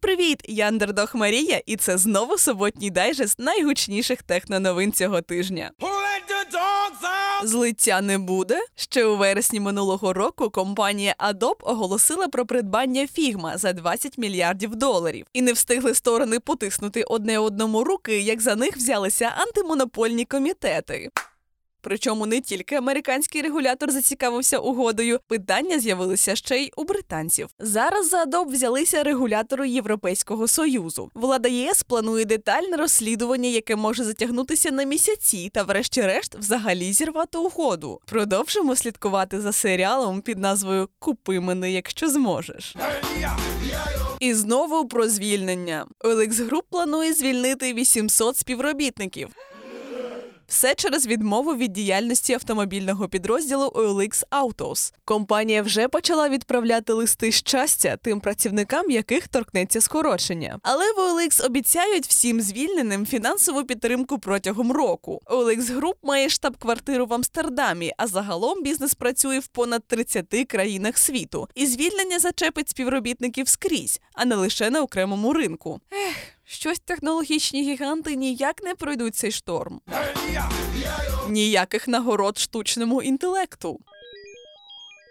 Привіт-привіт! Я Андердог Марія, і це знову суботній дайджест найгучніших техноновин цього тижня. Злиття не буде. Ще у вересні минулого року компанія Adobe оголосила про придбання Figma за 20 мільярдів доларів. І не встигли сторони потиснути одне одному руки, як за них взялися антимонопольні комітети. Причому не тільки американський регулятор зацікавився угодою, питання з'явилися ще й у британців. Зараз за Adobe взялися регулятори Європейського союзу. Влада ЄС планує детальне розслідування, яке може затягнутися на місяці, та, врешті-решт, взагалі зірвати угоду. Продовжимо слідкувати за серіалом під назвою Купи мене, якщо зможеш. І знову про звільнення. OLX Group планує звільнити 800 співробітників. Все через відмову від діяльності автомобільного підрозділу OLX Autos. Компанія вже почала відправляти листи щастя тим працівникам, яких торкнеться скорочення. Але в OLX обіцяють всім звільненим фінансову підтримку протягом року. OLX Group має штаб-квартиру в Амстердамі, а загалом бізнес працює в понад 30 країнах світу. І звільнення зачепить співробітників скрізь, а не лише на окремому ринку. Ех. Щось технологічні гіганти ніяк не пройдуть цей шторм. Ніяких нагород штучному інтелекту.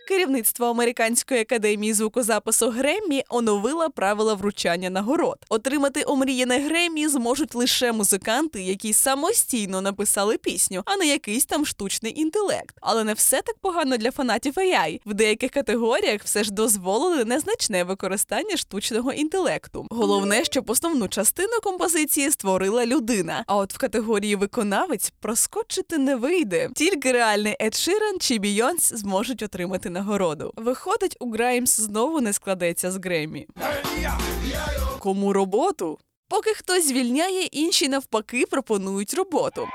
Керівництво американської академії звукозапису Греммі оновило правила вручання нагород. Отримати омріяне Греммі зможуть лише музиканти, які самостійно написали пісню, а не якийсь там штучний інтелект. Але не все так погано для фанатів AI. В деяких категоріях все ж дозволили незначне використання штучного інтелекту. Головне, щоб основну частину композиції створила людина. А от в категорії виконавець проскочити не вийде. Тільки реальний Ед Ширан чи Бійонс зможуть отримати нагороду. Виходить, у Граймс знову не складеться з Греммі. Кому роботу? Поки хтось звільняє, інші навпаки пропонують роботу.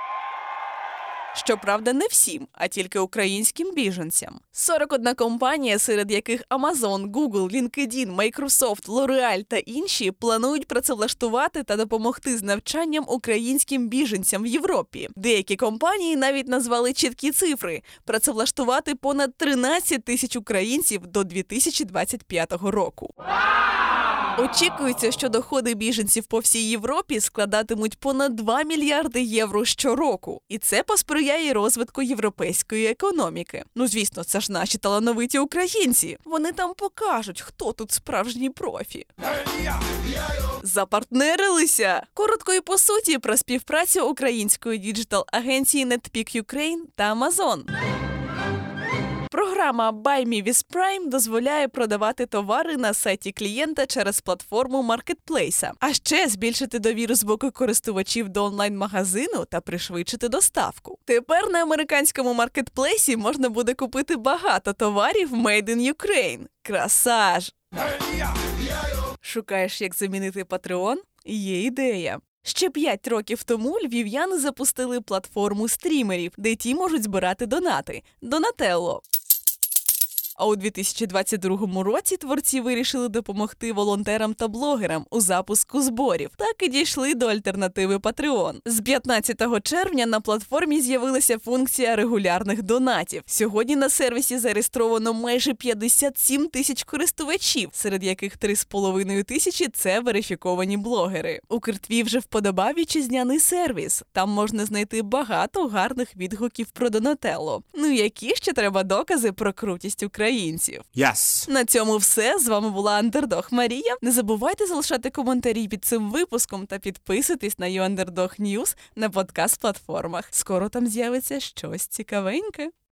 Щоправда, не всім, а тільки українським біженцям. 41 компанія, серед яких Amazon, Google, LinkedIn, Microsoft, L'Oreal та інші планують працевлаштувати та допомогти з навчанням українським біженцям в Європі. Деякі компанії навіть назвали чіткі цифри працевлаштувати понад 13 тисяч українців до 2025 року. Очікується, що доходи біженців по всій Європі складатимуть понад 2 мільярди євро щороку, і це посприяє розвитку європейської економіки. Ну звісно, це ж наші талановиті українці. Вони там покажуть, хто тут справжній профі. Запартнерилися коротко і по суті про співпрацю української діджитал-агенції NetPeak Ukraine та Amazon. Програма Buy Me with Prime дозволяє продавати товари на сайті клієнта через платформу маркетплейса, а ще збільшити довіру з боку користувачів до онлайн-магазину та пришвидшити доставку. Тепер на американському маркетплейсі можна буде купити багато товарів Made in Ukraine. Красаж! Шукаєш, як замінити Patreon? Є ідея. Ще п'ять років тому львів'яни запустили платформу стрімерів, де ті можуть збирати донати. Донателло. А у 2022 році творці вирішили допомогти волонтерам та блогерам у запуску зборів. Так і дійшли до альтернативи Patreon. З 15 червня на платформі з'явилася функція регулярних донатів. Сьогодні на сервісі зареєстровано майже 57 тисяч користувачів, серед яких 3,5 тисячі це верифіковані блогери. У Киртві вже вподобав вітчизняний сервіс. Там можна знайти багато гарних відгуків про Донателло. Ну які ще треба докази про крутість України? Українців. Yes. На цьому все з вами була Андердог Марія. Не забувайте залишати коментарі під цим випуском та підписуйтесь на YouUnderdog News на подкаст платформах. Скоро там з'явиться щось цікавеньке.